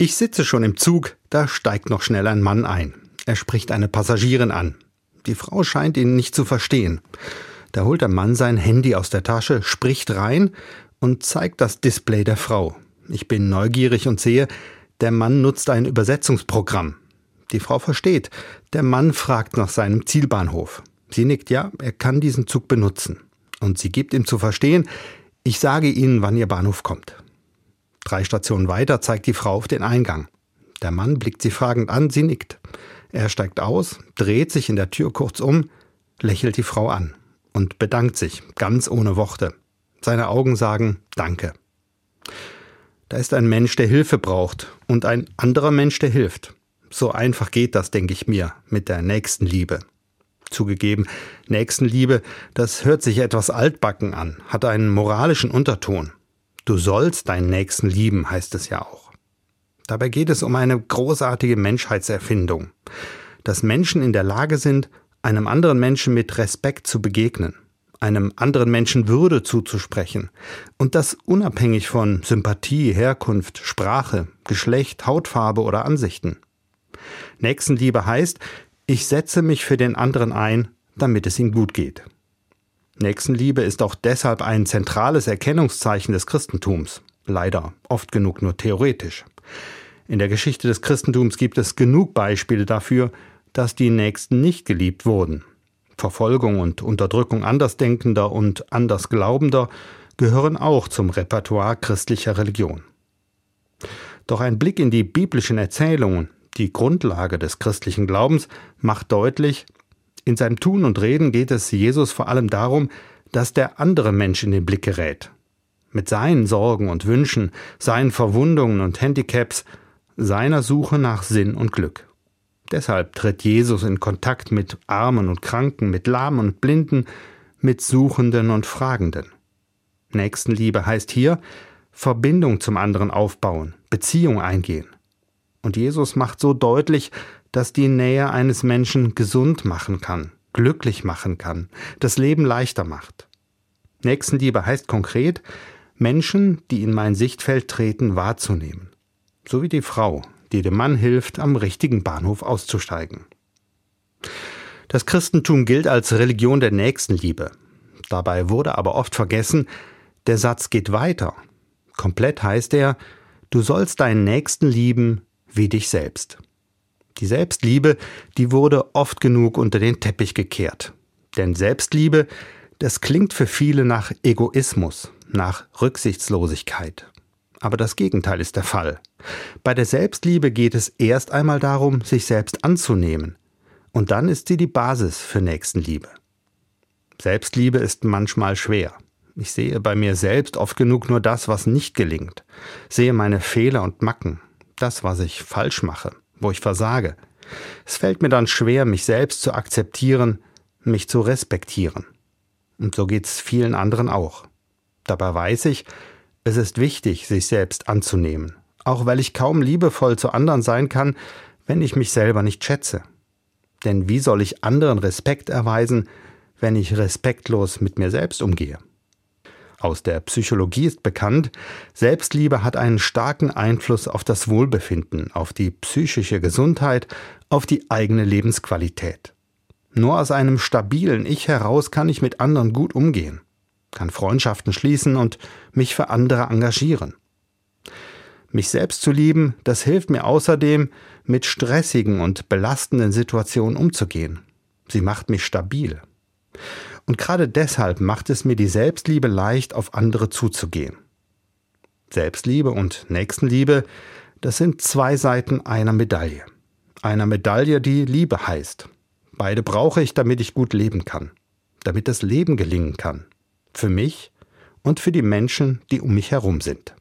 Ich sitze schon im Zug, da steigt noch schnell ein Mann ein. Er spricht eine Passagierin an. Die Frau scheint ihn nicht zu verstehen. Da holt der Mann sein Handy aus der Tasche, spricht rein und zeigt das Display der Frau. Ich bin neugierig und sehe, der Mann nutzt ein Übersetzungsprogramm. Die Frau versteht. Der Mann fragt nach seinem Zielbahnhof. Sie nickt ja, er kann diesen Zug benutzen. Und sie gibt ihm zu verstehen, ich sage Ihnen, wann Ihr Bahnhof kommt. Drei Stationen weiter zeigt die Frau auf den Eingang. Der Mann blickt sie fragend an, sie nickt. Er steigt aus, dreht sich in der Tür kurz um, lächelt die Frau an und bedankt sich, ganz ohne Worte. Seine Augen sagen Danke. Da ist ein Mensch, der Hilfe braucht und ein anderer Mensch, der hilft. So einfach geht das, denke ich mir, mit der Nächstenliebe. Zugegeben, Nächstenliebe, das hört sich etwas altbacken an, hat einen moralischen Unterton. Du sollst deinen Nächsten lieben, heißt es ja auch. Dabei geht es um eine großartige Menschheitserfindung, dass Menschen in der Lage sind, einem anderen Menschen mit Respekt zu begegnen, einem anderen Menschen Würde zuzusprechen und das unabhängig von Sympathie, Herkunft, Sprache, Geschlecht, Hautfarbe oder Ansichten. Nächstenliebe heißt, ich setze mich für den anderen ein, damit es ihm gut geht. Nächstenliebe ist auch deshalb ein zentrales Erkennungszeichen des Christentums. Leider oft genug nur theoretisch. In der Geschichte des Christentums gibt es genug Beispiele dafür, dass die Nächsten nicht geliebt wurden. Verfolgung und Unterdrückung Andersdenkender und Andersglaubender gehören auch zum Repertoire christlicher Religion. Doch ein Blick in die biblischen Erzählungen, die Grundlage des christlichen Glaubens, macht deutlich, in seinem Tun und Reden geht es Jesus vor allem darum, dass der andere Mensch in den Blick gerät. Mit seinen Sorgen und Wünschen, seinen Verwundungen und Handicaps, seiner Suche nach Sinn und Glück. Deshalb tritt Jesus in Kontakt mit Armen und Kranken, mit Lahmen und Blinden, mit Suchenden und Fragenden. Nächstenliebe heißt hier Verbindung zum anderen aufbauen, Beziehung eingehen. Und Jesus macht so deutlich, das die Nähe eines Menschen gesund machen kann, glücklich machen kann, das Leben leichter macht. Nächstenliebe heißt konkret, Menschen, die in mein Sichtfeld treten, wahrzunehmen. So wie die Frau, die dem Mann hilft, am richtigen Bahnhof auszusteigen. Das Christentum gilt als Religion der Nächstenliebe. Dabei wurde aber oft vergessen, der Satz geht weiter. Komplett heißt er, du sollst deinen Nächsten lieben wie dich selbst. Die Selbstliebe, die wurde oft genug unter den Teppich gekehrt. Denn Selbstliebe, das klingt für viele nach Egoismus, nach Rücksichtslosigkeit. Aber das Gegenteil ist der Fall. Bei der Selbstliebe geht es erst einmal darum, sich selbst anzunehmen. Und dann ist sie die Basis für Nächstenliebe. Selbstliebe ist manchmal schwer. Ich sehe bei mir selbst oft genug nur das, was nicht gelingt, sehe meine Fehler und Macken, das, was ich falsch mache wo ich versage. Es fällt mir dann schwer, mich selbst zu akzeptieren, mich zu respektieren. Und so geht's vielen anderen auch. Dabei weiß ich, es ist wichtig, sich selbst anzunehmen, auch weil ich kaum liebevoll zu anderen sein kann, wenn ich mich selber nicht schätze. Denn wie soll ich anderen Respekt erweisen, wenn ich respektlos mit mir selbst umgehe? Aus der Psychologie ist bekannt, Selbstliebe hat einen starken Einfluss auf das Wohlbefinden, auf die psychische Gesundheit, auf die eigene Lebensqualität. Nur aus einem stabilen Ich heraus kann ich mit anderen gut umgehen, kann Freundschaften schließen und mich für andere engagieren. Mich selbst zu lieben, das hilft mir außerdem, mit stressigen und belastenden Situationen umzugehen. Sie macht mich stabil. Und gerade deshalb macht es mir die Selbstliebe leicht, auf andere zuzugehen. Selbstliebe und Nächstenliebe, das sind zwei Seiten einer Medaille. Einer Medaille, die Liebe heißt. Beide brauche ich, damit ich gut leben kann. Damit das Leben gelingen kann. Für mich und für die Menschen, die um mich herum sind.